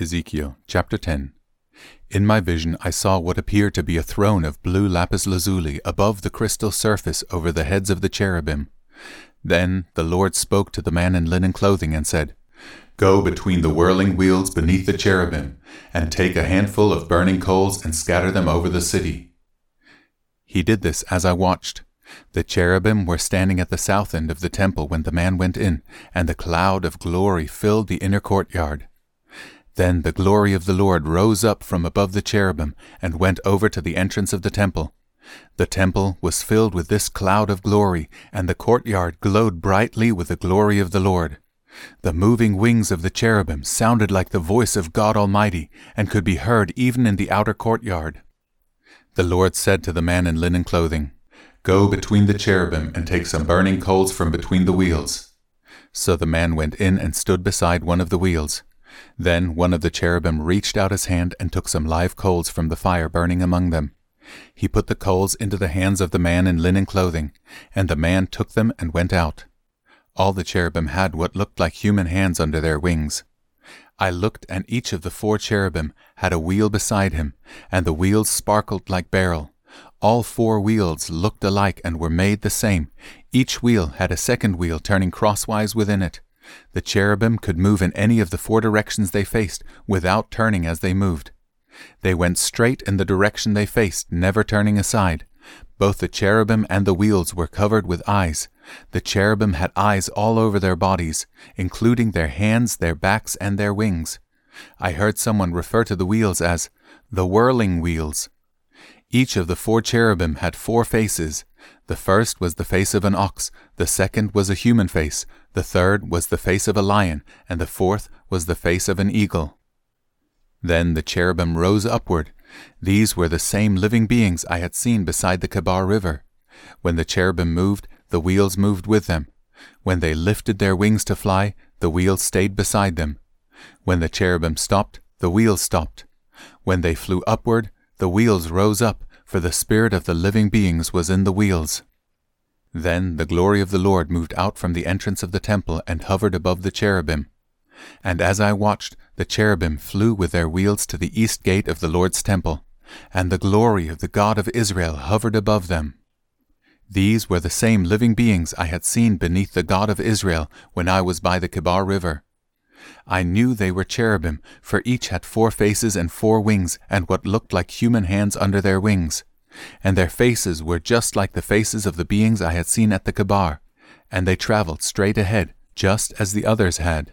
Ezekiel chapter 10 In my vision I saw what appeared to be a throne of blue lapis lazuli above the crystal surface over the heads of the cherubim. Then the Lord spoke to the man in linen clothing and said, Go between the whirling wheels beneath the cherubim, and take a handful of burning coals and scatter them over the city. He did this as I watched. The cherubim were standing at the south end of the temple when the man went in, and the cloud of glory filled the inner courtyard. Then the glory of the Lord rose up from above the cherubim and went over to the entrance of the temple. The temple was filled with this cloud of glory, and the courtyard glowed brightly with the glory of the Lord. The moving wings of the cherubim sounded like the voice of God Almighty, and could be heard even in the outer courtyard. The Lord said to the man in linen clothing, Go between the cherubim and take some burning coals from between the wheels. So the man went in and stood beside one of the wheels. Then one of the cherubim reached out his hand and took some live coals from the fire burning among them. He put the coals into the hands of the man in linen clothing, and the man took them and went out. All the cherubim had what looked like human hands under their wings. I looked, and each of the four cherubim had a wheel beside him, and the wheels sparkled like beryl. All four wheels looked alike and were made the same. Each wheel had a second wheel turning crosswise within it. The cherubim could move in any of the four directions they faced without turning as they moved. They went straight in the direction they faced, never turning aside. Both the cherubim and the wheels were covered with eyes. The cherubim had eyes all over their bodies, including their hands, their backs, and their wings. I heard someone refer to the wheels as the whirling wheels. Each of the four cherubim had four faces. The first was the face of an ox, the second was a human face, the third was the face of a lion, and the fourth was the face of an eagle. Then the cherubim rose upward. These were the same living beings I had seen beside the Kebar River. When the cherubim moved, the wheels moved with them. When they lifted their wings to fly, the wheels stayed beside them. When the cherubim stopped, the wheels stopped. When they flew upward, the wheels rose up, for the spirit of the living beings was in the wheels. Then the glory of the Lord moved out from the entrance of the temple and hovered above the cherubim. And as I watched, the cherubim flew with their wheels to the east gate of the Lord's temple, and the glory of the God of Israel hovered above them. These were the same living beings I had seen beneath the God of Israel when I was by the Kebar River. I knew they were cherubim, for each had four faces and four wings, and what looked like human hands under their wings and their faces were just like the faces of the beings I had seen at the Kebar, and they traveled straight ahead, just as the others had.